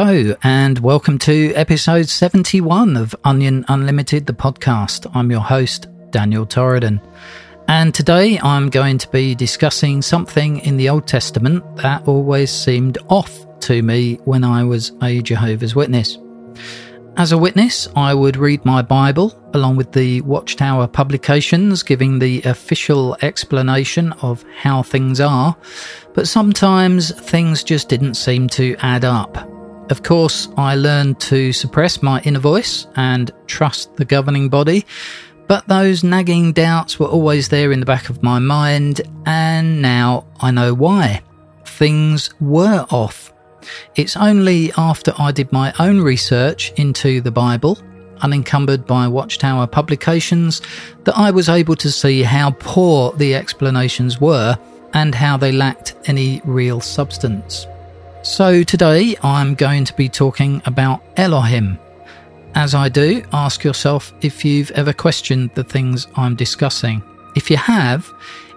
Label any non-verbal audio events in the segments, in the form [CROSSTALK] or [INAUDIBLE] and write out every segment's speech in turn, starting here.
Hello, and welcome to episode 71 of Onion Unlimited, the podcast. I'm your host, Daniel Torridon. And today I'm going to be discussing something in the Old Testament that always seemed off to me when I was a Jehovah's Witness. As a witness, I would read my Bible along with the Watchtower publications giving the official explanation of how things are, but sometimes things just didn't seem to add up. Of course, I learned to suppress my inner voice and trust the governing body, but those nagging doubts were always there in the back of my mind, and now I know why. Things were off. It's only after I did my own research into the Bible, unencumbered by Watchtower publications, that I was able to see how poor the explanations were and how they lacked any real substance. So, today I'm going to be talking about Elohim. As I do, ask yourself if you've ever questioned the things I'm discussing. If you have,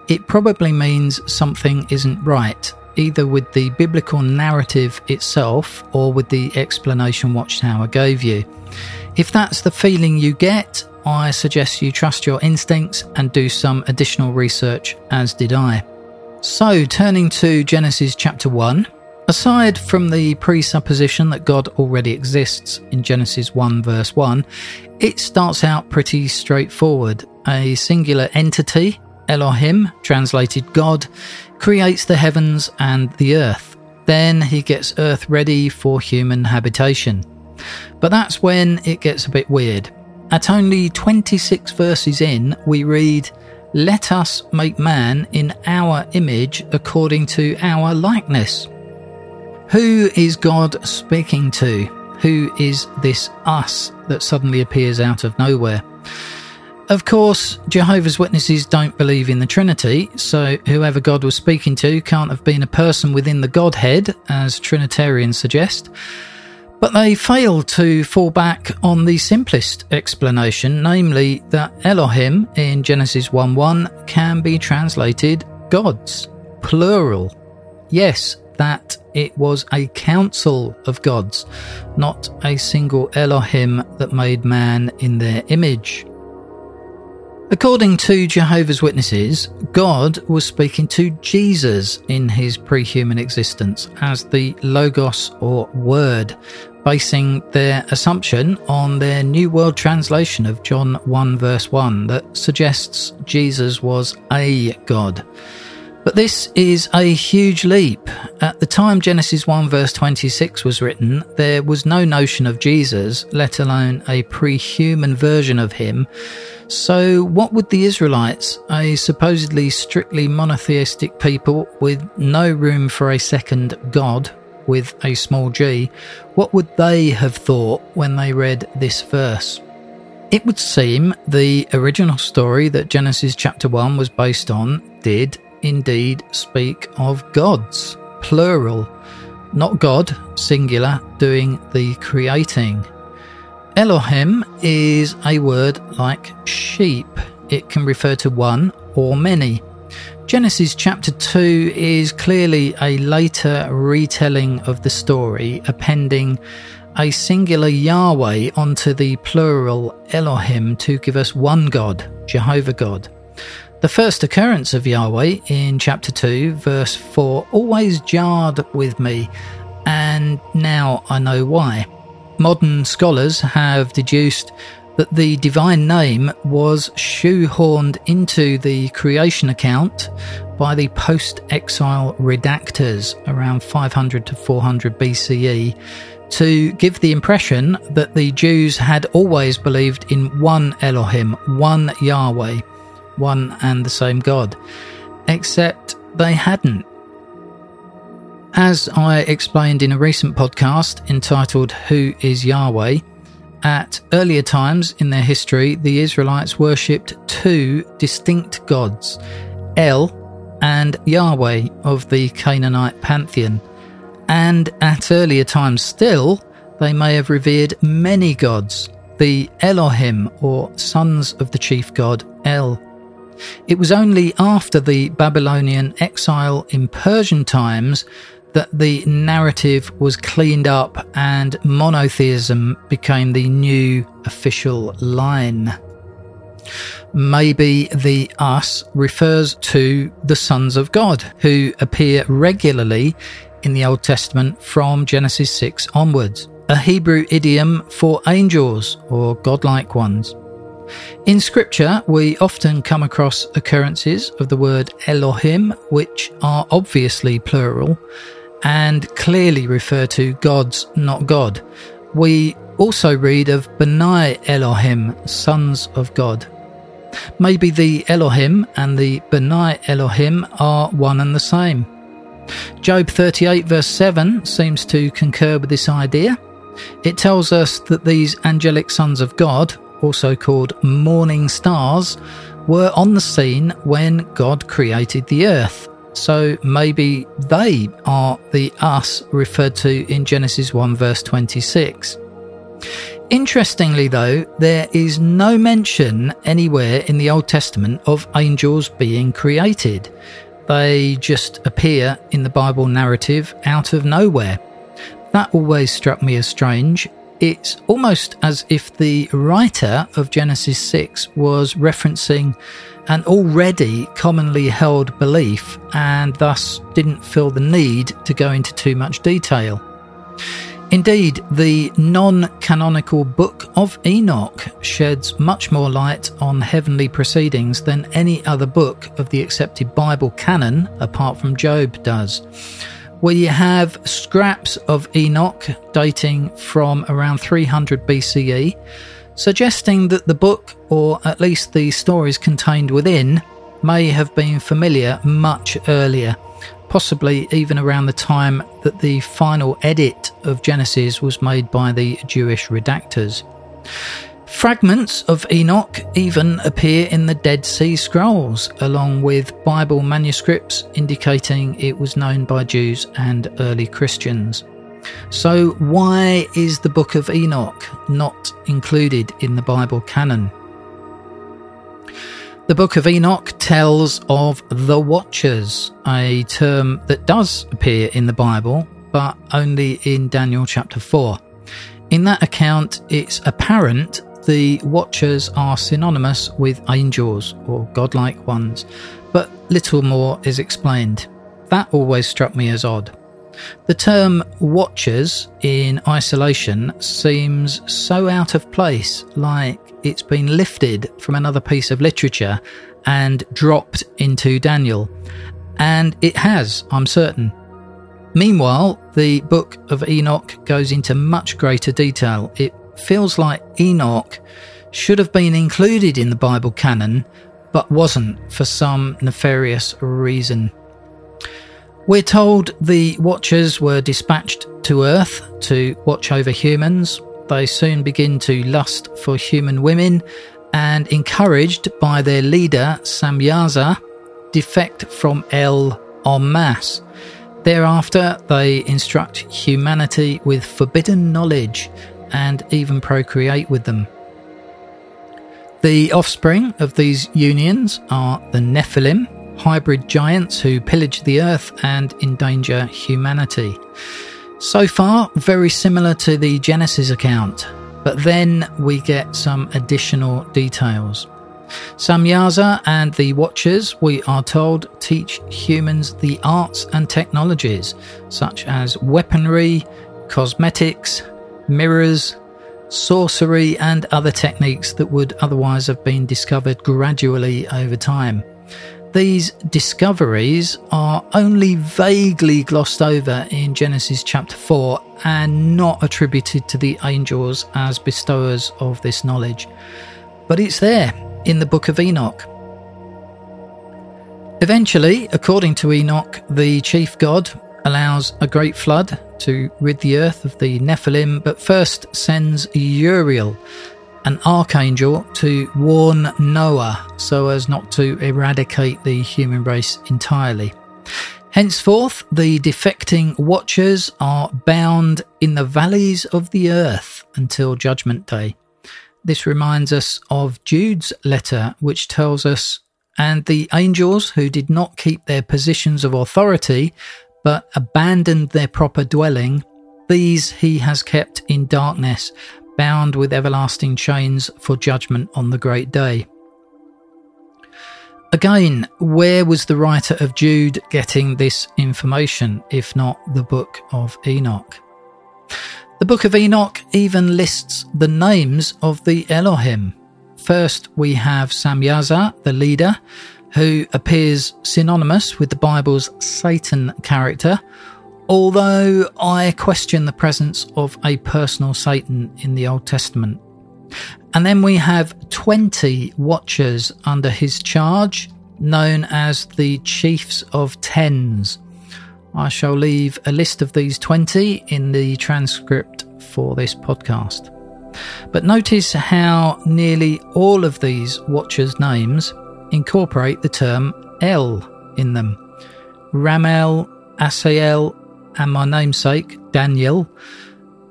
it probably means something isn't right, either with the biblical narrative itself or with the explanation Watchtower gave you. If that's the feeling you get, I suggest you trust your instincts and do some additional research, as did I. So, turning to Genesis chapter 1, Aside from the presupposition that God already exists in Genesis 1, verse 1, it starts out pretty straightforward. A singular entity, Elohim, translated God, creates the heavens and the earth. Then he gets earth ready for human habitation. But that's when it gets a bit weird. At only 26 verses in, we read, Let us make man in our image according to our likeness. Who is God speaking to? Who is this us that suddenly appears out of nowhere? Of course, Jehovah's Witnesses don't believe in the Trinity, so whoever God was speaking to can't have been a person within the Godhead, as Trinitarians suggest. But they fail to fall back on the simplest explanation, namely that Elohim in Genesis 1 1 can be translated gods, plural. Yes, that it was a council of gods, not a single Elohim that made man in their image. According to Jehovah's Witnesses, God was speaking to Jesus in his pre human existence as the Logos or Word, basing their assumption on their New World Translation of John 1 verse 1 that suggests Jesus was a God. But this is a huge leap. At the time Genesis 1 verse 26 was written, there was no notion of Jesus, let alone a pre human version of him. So, what would the Israelites, a supposedly strictly monotheistic people with no room for a second God with a small g, what would they have thought when they read this verse? It would seem the original story that Genesis chapter 1 was based on did indeed speak of gods, plural, not God, singular, doing the creating. Elohim is a word like sheep. It can refer to one or many. Genesis chapter 2 is clearly a later retelling of the story, appending a singular Yahweh onto the plural Elohim to give us one God, Jehovah God. The first occurrence of Yahweh in chapter 2, verse 4, always jarred with me, and now I know why. Modern scholars have deduced that the divine name was shoehorned into the creation account by the post exile redactors around 500 to 400 BCE to give the impression that the Jews had always believed in one Elohim, one Yahweh one and the same God, except they hadn't. As I explained in a recent podcast entitled Who is Yahweh, at earlier times in their history, the Israelites worshipped two distinct gods, El and Yahweh of the Canaanite pantheon. And at earlier times still, they may have revered many gods, the Elohim or sons of the chief god El. It was only after the Babylonian exile in Persian times that the narrative was cleaned up and monotheism became the new official line. Maybe the us refers to the sons of God who appear regularly in the Old Testament from Genesis 6 onwards, a Hebrew idiom for angels or godlike ones. In scripture, we often come across occurrences of the word Elohim, which are obviously plural and clearly refer to gods, not God. We also read of Benai Elohim, sons of God. Maybe the Elohim and the Benai Elohim are one and the same. Job 38, verse 7, seems to concur with this idea. It tells us that these angelic sons of God, also called morning stars, were on the scene when God created the earth. So maybe they are the us referred to in Genesis 1, verse 26. Interestingly, though, there is no mention anywhere in the Old Testament of angels being created. They just appear in the Bible narrative out of nowhere. That always struck me as strange. It's almost as if the writer of Genesis 6 was referencing an already commonly held belief and thus didn't feel the need to go into too much detail. Indeed, the non canonical Book of Enoch sheds much more light on heavenly proceedings than any other book of the accepted Bible canon, apart from Job, does. We have scraps of Enoch dating from around 300 BCE, suggesting that the book, or at least the stories contained within, may have been familiar much earlier possibly even around the time that the final edit of Genesis was made by the Jewish redactors. Fragments of Enoch even appear in the Dead Sea Scrolls, along with Bible manuscripts indicating it was known by Jews and early Christians. So, why is the Book of Enoch not included in the Bible canon? The Book of Enoch tells of the Watchers, a term that does appear in the Bible, but only in Daniel chapter 4. In that account, it's apparent the Watchers are synonymous with angels or godlike ones, but little more is explained. That always struck me as odd. The term Watchers in isolation seems so out of place, like it's been lifted from another piece of literature and dropped into Daniel. And it has, I'm certain. Meanwhile, the book of Enoch goes into much greater detail. It feels like Enoch should have been included in the Bible canon, but wasn't for some nefarious reason. We're told the Watchers were dispatched to Earth to watch over humans, they soon begin to lust for human women and, encouraged by their leader Samyaza, defect from El en masse. Thereafter, they instruct humanity with forbidden knowledge and even procreate with them. The offspring of these unions are the Nephilim, hybrid giants who pillage the earth and endanger humanity. So far, very similar to the Genesis account, but then we get some additional details. Samyaza and the Watchers, we are told, teach humans the arts and technologies such as weaponry, cosmetics, mirrors, sorcery, and other techniques that would otherwise have been discovered gradually over time. These discoveries are only vaguely glossed over in Genesis chapter 4 and not attributed to the angels as bestowers of this knowledge. But it's there in the book of Enoch. Eventually, according to Enoch, the chief god allows a great flood to rid the earth of the Nephilim, but first sends Uriel, an archangel to warn Noah so as not to eradicate the human race entirely. Henceforth, the defecting watchers are bound in the valleys of the earth until Judgment Day. This reminds us of Jude's letter, which tells us, And the angels who did not keep their positions of authority, but abandoned their proper dwelling, these he has kept in darkness, bound with everlasting chains for judgment on the great day. Again, where was the writer of Jude getting this information, if not the book of Enoch? The book of Enoch even lists the names of the Elohim. First, we have Samyaza, the leader, who appears synonymous with the Bible's Satan character, although I question the presence of a personal Satan in the Old Testament. And then we have 20 watchers under his charge, known as the Chiefs of Tens. I shall leave a list of these 20 in the transcript for this podcast. But notice how nearly all of these watchers' names incorporate the term El in them. Ramel, Asael, and my namesake, Daniel.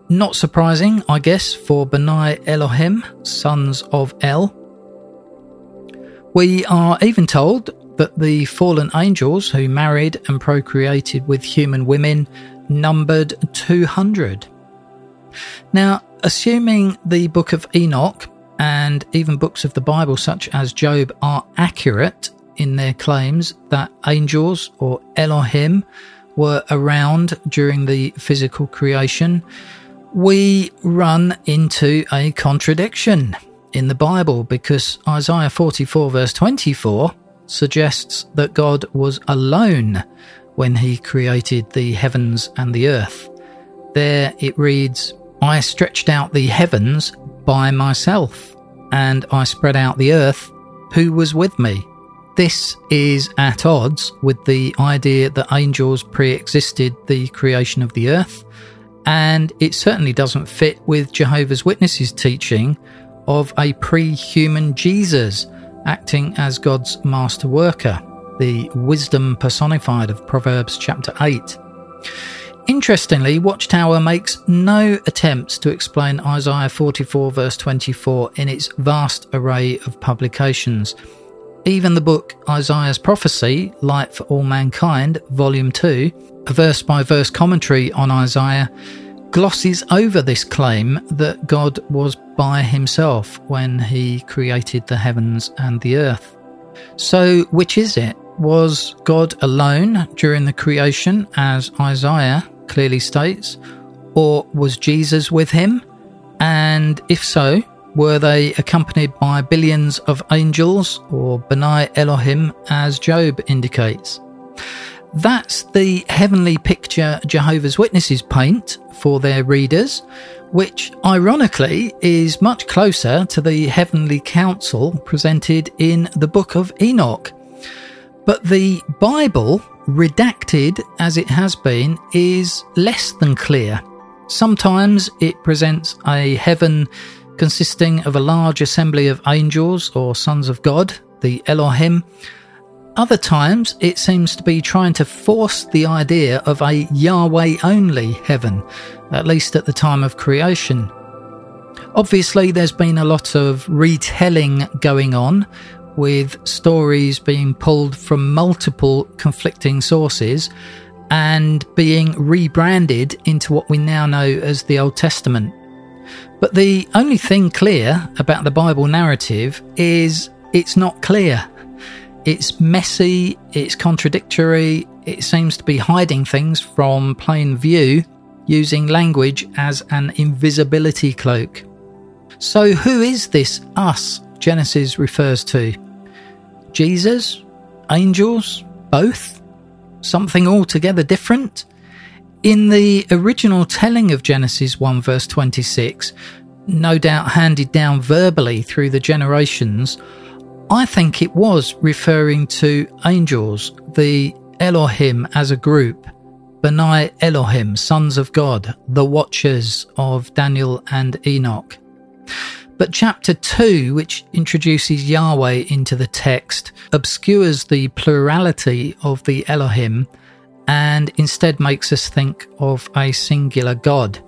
Not surprising, I guess, for Benai Elohim, sons of El. We are even told that the fallen angels who married and procreated with human women numbered 200. Now, assuming the book of Enoch and even books of the Bible, such as Job, are accurate in their claims that angels or Elohim were around during the physical creation, we run into a contradiction in the Bible because Isaiah 44, verse 24, suggests that God was alone when he created the heavens and the earth. There it reads, I stretched out the heavens by myself, and I spread out the earth. Who was with me? This is at odds with the idea that angels pre existed the creation of the earth, and it certainly doesn't fit with Jehovah's Witnesses' teaching of a pre human Jesus acting as God's master worker, the wisdom personified of Proverbs chapter 8. Interestingly, Watchtower makes no attempts to explain Isaiah 44, verse 24, in its vast array of publications. Even the book Isaiah's Prophecy, Light for All Mankind, Volume 2, a verse by verse commentary on Isaiah, glosses over this claim that God was by himself when he created the heavens and the earth. So, which is it? Was God alone during the creation, as Isaiah clearly states, or was Jesus with him? And if so, were they accompanied by billions of angels or Benai Elohim, as Job indicates? That's the heavenly picture Jehovah's Witnesses paint for their readers, which ironically is much closer to the heavenly council presented in the book of Enoch. But the Bible, redacted as it has been, is less than clear. Sometimes it presents a heaven consisting of a large assembly of angels or sons of God, the Elohim other times, it seems to be trying to force the idea of a Yahweh only heaven, at least at the time of creation. Obviously, there's been a lot of retelling going on, with stories being pulled from multiple conflicting sources and being rebranded into what we now know as the Old Testament. But the only thing clear about the Bible narrative is it's not clear. It's messy, it's contradictory, it seems to be hiding things from plain view using language as an invisibility cloak. So, who is this us Genesis refers to? Jesus? Angels? Both? Something altogether different? In the original telling of Genesis 1 verse 26, no doubt handed down verbally through the generations, I think it was referring to angels, the Elohim as a group, Benai Elohim, sons of God, the watchers of Daniel and Enoch. But chapter 2, which introduces Yahweh into the text, obscures the plurality of the Elohim and instead makes us think of a singular God.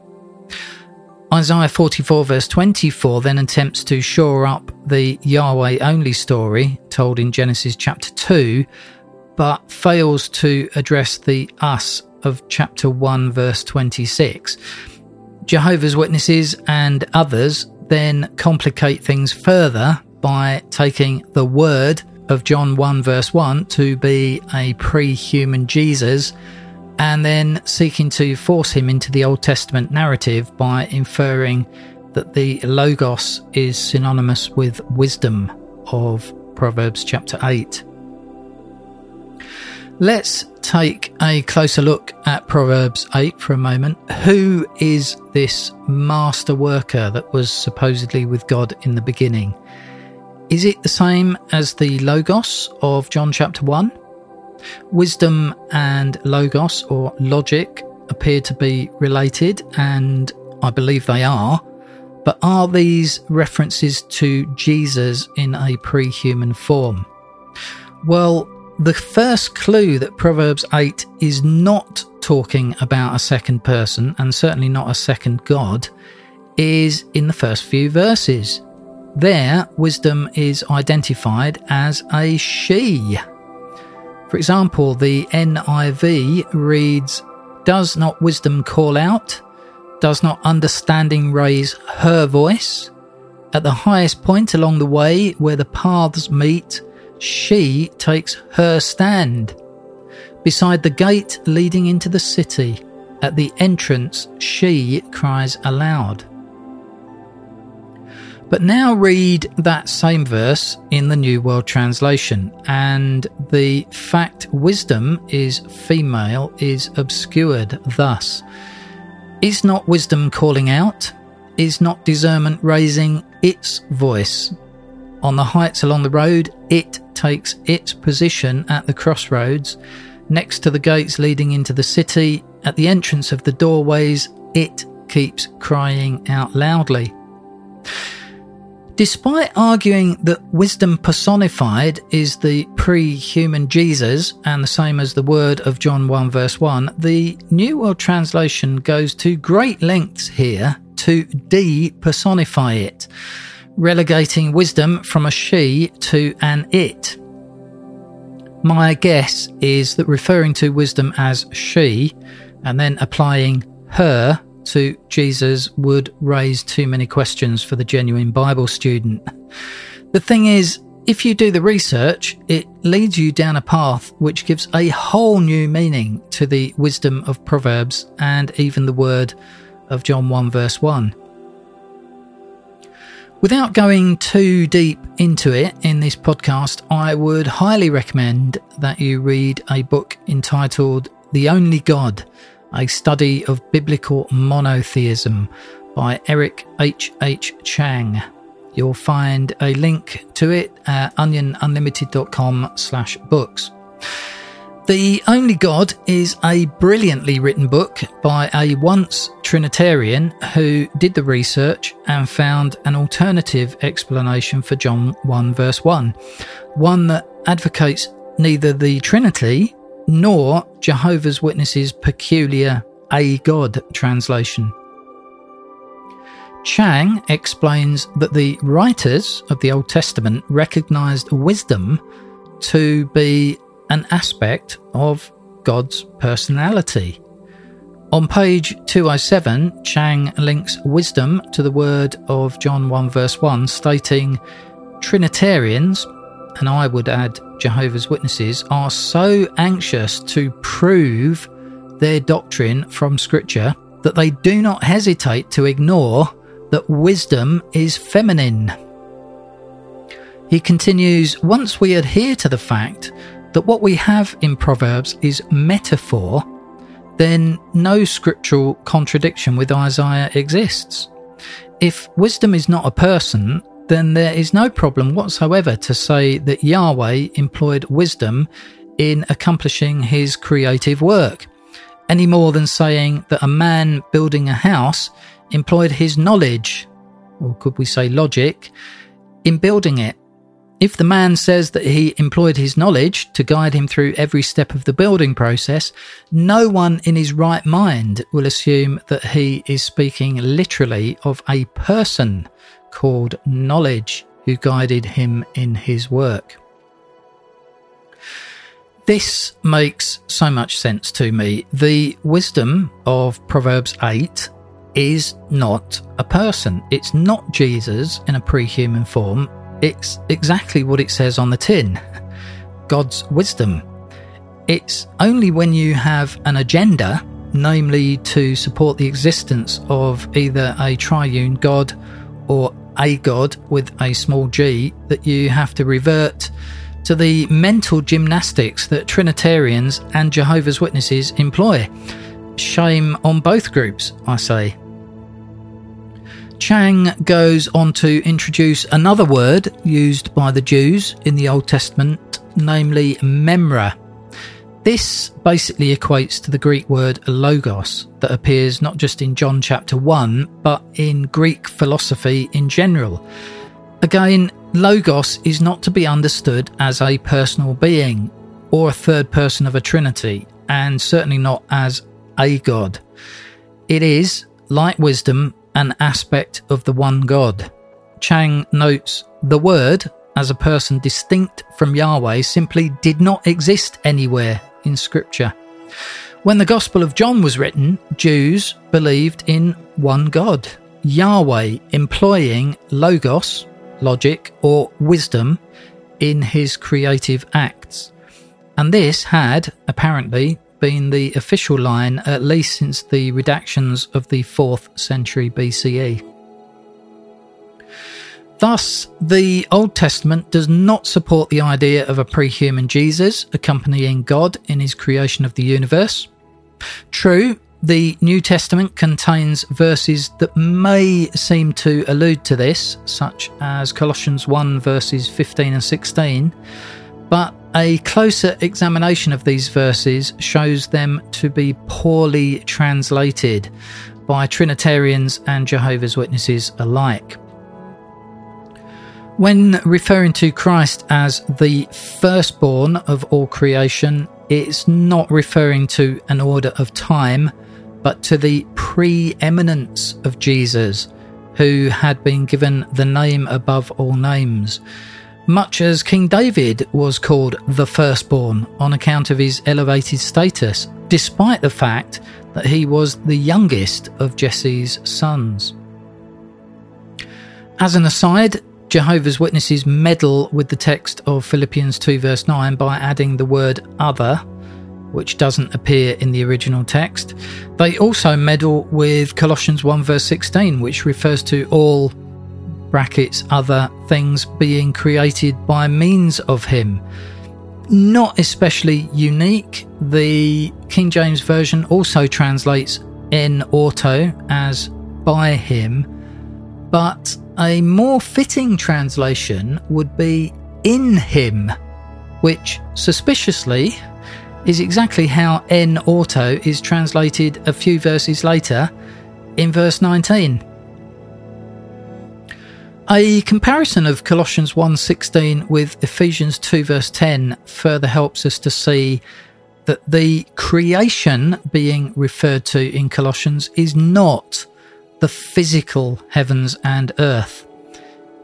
Isaiah 44, verse 24, then attempts to shore up the Yahweh only story told in Genesis chapter 2, but fails to address the us of chapter 1, verse 26. Jehovah's Witnesses and others then complicate things further by taking the word of John 1, verse 1 to be a pre human Jesus and then seeking to force him into the Old Testament narrative by inferring that the Logos is synonymous with wisdom of Proverbs chapter 8. Let's take a closer look at Proverbs 8 for a moment. Who is this master worker that was supposedly with God in the beginning? Is it the same as the Logos of John chapter 1? Wisdom and Logos or logic appear to be related, and I believe they are. But are these references to Jesus in a pre human form? Well, the first clue that Proverbs 8 is not talking about a second person, and certainly not a second God, is in the first few verses. There, wisdom is identified as a she. For example, the NIV reads, Does not wisdom call out? Does not understanding raise her voice? At the highest point along the way where the paths meet, she takes her stand. Beside the gate leading into the city, at the entrance, she cries aloud. But now read that same verse in the New World Translation, and the fact wisdom is female is obscured thus. Is not wisdom calling out? Is not discernment raising its voice? On the heights along the road, it takes its position at the crossroads, next to the gates leading into the city, at the entrance of the doorways, it keeps crying out loudly. Despite arguing that wisdom personified is the pre human Jesus and the same as the word of John 1 verse 1, the New World Translation goes to great lengths here to de personify it, relegating wisdom from a she to an it. My guess is that referring to wisdom as she and then applying her to Jesus would raise too many questions for the genuine Bible student. The thing is, if you do the research, it leads you down a path which gives a whole new meaning to the wisdom of Proverbs and even the word of John 1 verse 1. Without going too deep into it in this podcast, I would highly recommend that you read a book entitled The Only God a study of biblical monotheism by Eric H. H. Chang. You'll find a link to it at onionunlimited.com slash books. The Only God is a brilliantly written book by a once Trinitarian who did the research and found an alternative explanation for John 1 verse 1, one that advocates neither the Trinity nor Jehovah's Witnesses' peculiar a God translation. Chang explains that the writers of the Old Testament recognized wisdom to be an aspect of God's personality. On page 207, Chang links wisdom to the word of John 1 verse 1, stating Trinitarians and I would add Jehovah's Witnesses, are so anxious to prove their doctrine from Scripture that they do not hesitate to ignore that wisdom is feminine. He continues Once we adhere to the fact that what we have in Proverbs is metaphor, then no scriptural contradiction with Isaiah exists. If wisdom is not a person, then there is no problem whatsoever to say that Yahweh employed wisdom in accomplishing his creative work, any more than saying that a man building a house employed his knowledge, or could we say logic, in building it. If the man says that he employed his knowledge to guide him through every step of the building process, no one in his right mind will assume that he is speaking literally of a person called Knowledge who guided him in his work. This makes so much sense to me. The wisdom of Proverbs 8 is not a person. It's not Jesus in a pre human form. It's exactly what it says on the tin God's wisdom. It's only when you have an agenda, namely to support the existence of either a triune God or a God with a small g, that you have to revert to the mental gymnastics that Trinitarians and Jehovah's Witnesses employ. Shame on both groups, I say. Chang goes on to introduce another word used by the Jews in the Old Testament, namely memra. This basically equates to the Greek word logos that appears not just in John chapter 1, but in Greek philosophy in general. Again, Logos is not to be understood as a personal being or a third person of a trinity, and certainly not as a God. It is, like wisdom, an aspect of the one God. Chang notes the word, as a person distinct from Yahweh, simply did not exist anywhere in Scripture. When the Gospel of John was written, Jews believed in one God, Yahweh, employing Logos, logic, or wisdom in his creative acts. And this had, apparently, been the official line at least since the redactions of the 4th century BCE. Thus, the Old Testament does not support the idea of a pre human Jesus accompanying God in his creation of the universe. True, the New Testament contains verses that may seem to allude to this, such as Colossians 1 verses 15 and 16, but a closer examination of these verses shows them to be poorly translated by Trinitarians and Jehovah's Witnesses alike. When referring to Christ as the firstborn of all creation, it's not referring to an order of time but to the preeminence of Jesus, who had been given the name above all names. Much as King David was called the firstborn on account of his elevated status, despite the fact that he was the youngest of Jesse's sons. As an aside, Jehovah's Witnesses meddle with the text of Philippians 2, verse 9, by adding the word other which doesn't appear in the original text. They also meddle with Colossians 1 verse 16, which refers to all brackets other things being created by means of him. Not especially unique. The King James Version also translates in auto as by him, but a more fitting translation would be in him, which suspiciously is exactly how in auto is translated a few verses later in verse 19. A comparison of Colossians 1:16 with Ephesians 2 verse 10 further helps us to see that the creation being referred to in Colossians is not the physical heavens and earth.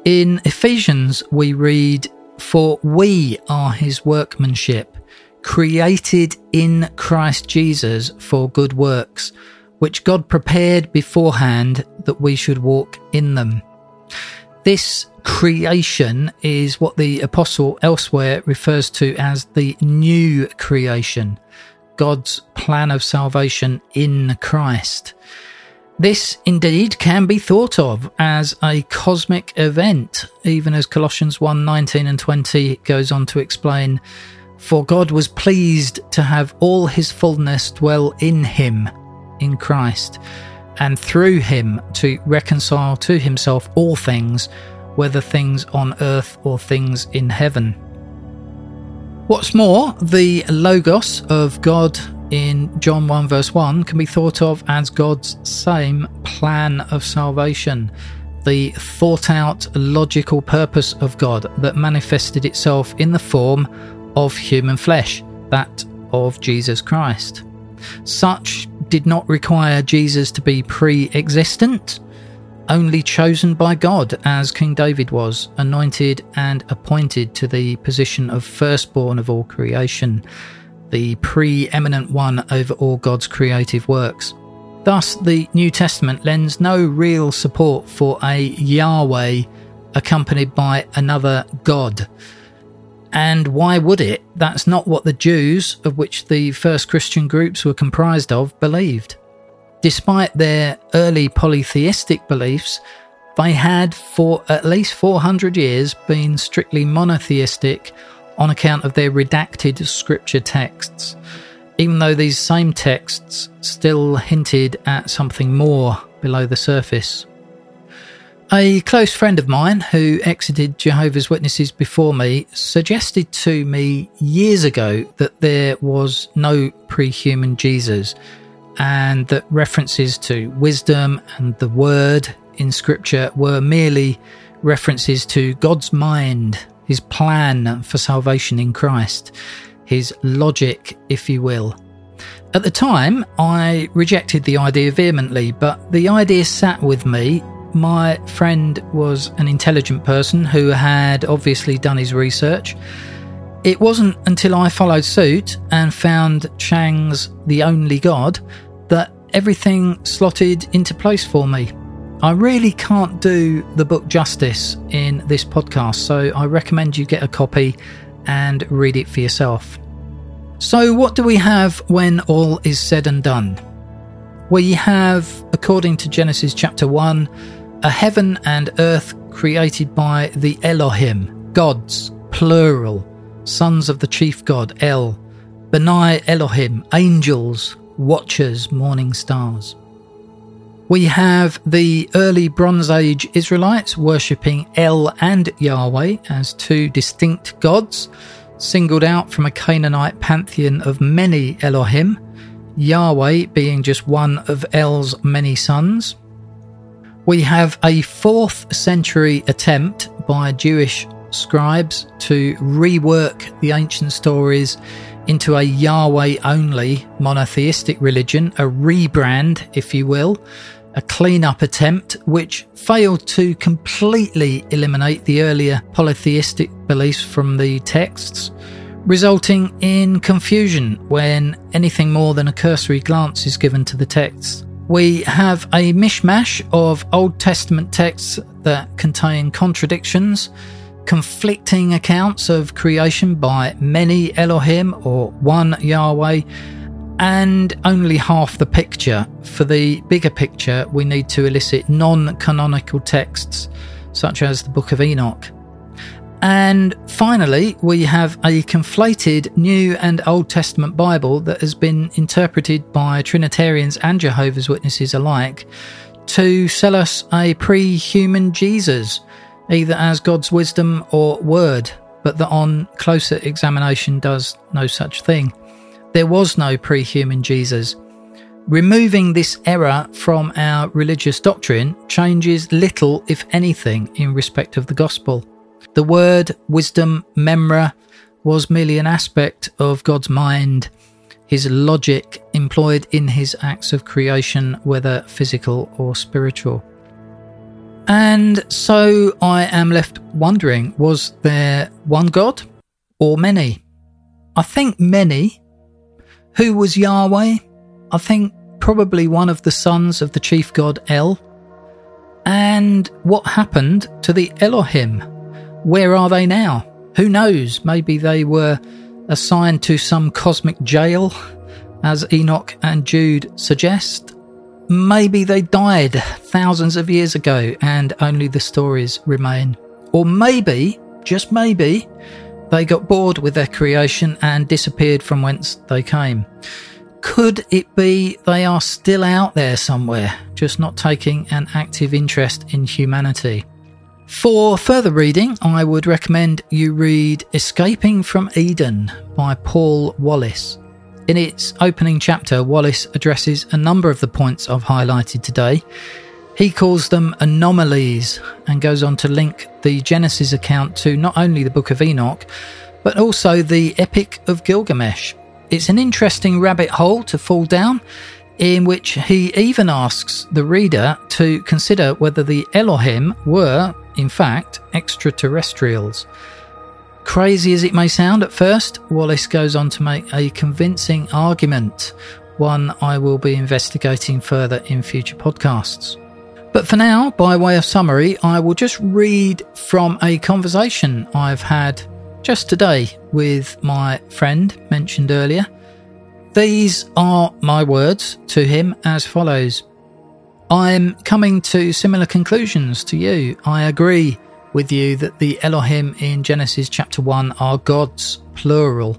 In Ephesians we read for we are his workmanship created in Christ Jesus for good works, which God prepared beforehand that we should walk in them. This creation is what the apostle elsewhere refers to as the new creation, God's plan of salvation in Christ. This indeed can be thought of as a cosmic event, even as Colossians 1 19 and 20 goes on to explain for God was pleased to have all his fullness dwell in him, in Christ, and through him to reconcile to himself all things, whether things on earth or things in heaven. What's more, the Logos of God in John 1 verse 1 can be thought of as God's same plan of salvation, the thought out logical purpose of God that manifested itself in the form of human flesh, that of Jesus Christ. Such did not require Jesus to be pre existent, only chosen by God, as King David was, anointed and appointed to the position of firstborn of all creation, the preeminent one over all God's creative works. Thus, the New Testament lends no real support for a Yahweh accompanied by another God. And why would it? That's not what the Jews, of which the first Christian groups were comprised of, believed. Despite their early polytheistic beliefs, they had for at least 400 years been strictly monotheistic on account of their redacted scripture texts, even though these same texts still hinted at something more below the surface. A close friend of mine who exited Jehovah's Witnesses before me suggested to me years ago that there was no pre human Jesus and that references to wisdom and the word in scripture were merely references to God's mind, his plan for salvation in Christ, his logic, if you will. At the time, I rejected the idea vehemently, but the idea sat with me. My friend was an intelligent person who had obviously done his research. It wasn't until I followed suit and found Chang's The Only God that everything slotted into place for me. I really can't do the book justice in this podcast, so I recommend you get a copy and read it for yourself. So, what do we have when all is said and done? We have, according to Genesis chapter 1, a heaven and earth created by the Elohim, gods, plural, sons of the chief god El, Benai Elohim, angels, watchers, morning stars. We have the early Bronze Age Israelites worshipping El and Yahweh as two distinct gods, singled out from a Canaanite pantheon of many Elohim, Yahweh being just one of El's many sons. We have a 4th century attempt by Jewish scribes to rework the ancient stories into a Yahweh only monotheistic religion, a rebrand, if you will, a clean-up attempt which failed to completely eliminate the earlier polytheistic beliefs from the texts, resulting in confusion when anything more than a cursory glance is given to the texts. We have a mishmash of Old Testament texts that contain contradictions, conflicting accounts of creation by many Elohim or one Yahweh, and only half the picture. For the bigger picture, we need to elicit non canonical texts, such as the Book of Enoch. And finally, we have a conflated New and Old Testament Bible that has been interpreted by Trinitarians and Jehovah's Witnesses alike to sell us a pre human Jesus either as God's wisdom or word, but that on closer examination does no such thing. There was no pre human Jesus. Removing this error from our religious doctrine changes little, if anything, in respect of the gospel. The word, wisdom, memra, was merely an aspect of God's mind, his logic employed in his acts of creation, whether physical or spiritual. And so I am left wondering was there one God or many? I think many. Who was Yahweh? I think probably one of the sons of the chief god El. And what happened to the Elohim? Where are they now? Who knows? Maybe they were assigned to some cosmic jail, as Enoch and Jude suggest. Maybe they died thousands of years ago and only the stories remain. Or maybe, just maybe, they got bored with their creation and disappeared from whence they came. Could it be they are still out there somewhere, just not taking an active interest in humanity? For further reading, I would recommend you read Escaping from Eden by Paul Wallace. In its opening chapter, Wallace addresses a number of the points I've highlighted today. He calls them anomalies and goes on to link the Genesis account to not only the Book of Enoch, but also the Epic of Gilgamesh. It's an interesting rabbit hole to fall down. in which he even asks the reader to consider whether the Elohim were, in fact, extraterrestrials. Crazy as it may sound at first, Wallis goes on to make a convincing argument, one I will be investigating further in future podcasts. But for now, by way of summary, I will just read from a conversation I've had just today with my friend mentioned earlier. These are my words to him as follows I'm coming to similar conclusions to you. I agree with you that the Elohim in Genesis chapter 1 are gods, plural.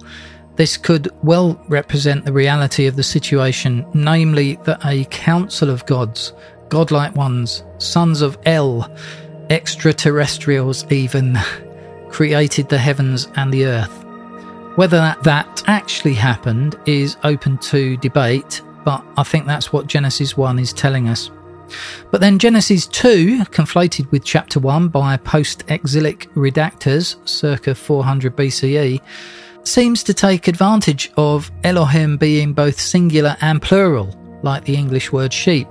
This could well represent the reality of the situation, namely that a council of gods, godlike ones, sons of El, extraterrestrials even, [LAUGHS] created the heavens and the earth. Whether that actually happened is open to debate, but I think that's what Genesis 1 is telling us. But then Genesis 2, conflated with chapter 1 by post exilic redactors circa 400 BCE, seems to take advantage of Elohim being both singular and plural, like the English word sheep.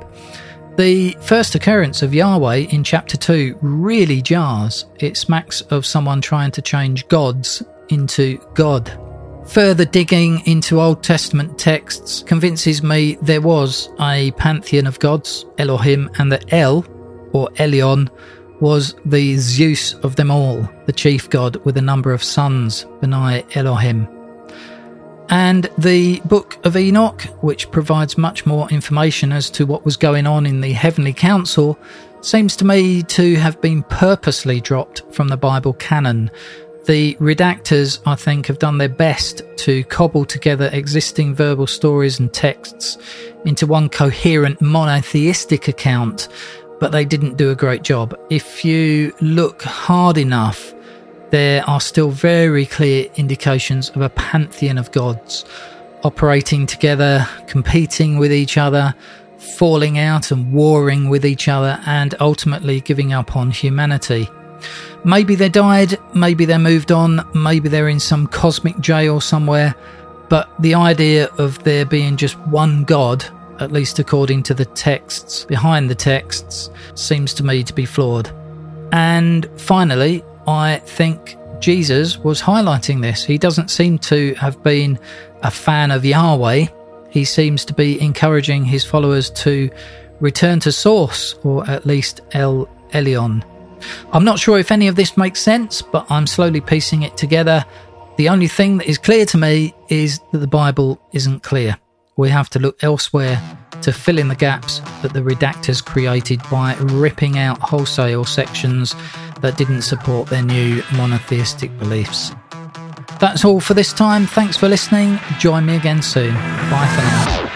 The first occurrence of Yahweh in chapter 2 really jars. It smacks of someone trying to change gods into God. Further digging into Old Testament texts convinces me there was a pantheon of gods, Elohim, and that El, or Elyon, was the Zeus of them all, the chief god with a number of sons, Benai Elohim. And the Book of Enoch, which provides much more information as to what was going on in the Heavenly Council, seems to me to have been purposely dropped from the Bible canon. The redactors, I think, have done their best to cobble together existing verbal stories and texts into one coherent monotheistic account, but they didn't do a great job. If you look hard enough, there are still very clear indications of a pantheon of gods operating together, competing with each other, falling out and warring with each other, and ultimately giving up on humanity. Maybe they died, maybe they moved on, maybe they're in some cosmic jail somewhere, but the idea of there being just one God, at least according to the texts behind the texts, seems to me to be flawed. And finally, I think Jesus was highlighting this. He doesn't seem to have been a fan of Yahweh. He seems to be encouraging his followers to return to source, or at least El Elyon. I'm not sure if any of this makes sense, but I'm slowly piecing it together. The only thing that is clear to me is that the Bible isn't clear. We have to look elsewhere to fill in the gaps that the redactors created by ripping out wholesale sections that didn't support their new monotheistic beliefs. That's all for this time. Thanks for listening. Join me again soon. Bye for now.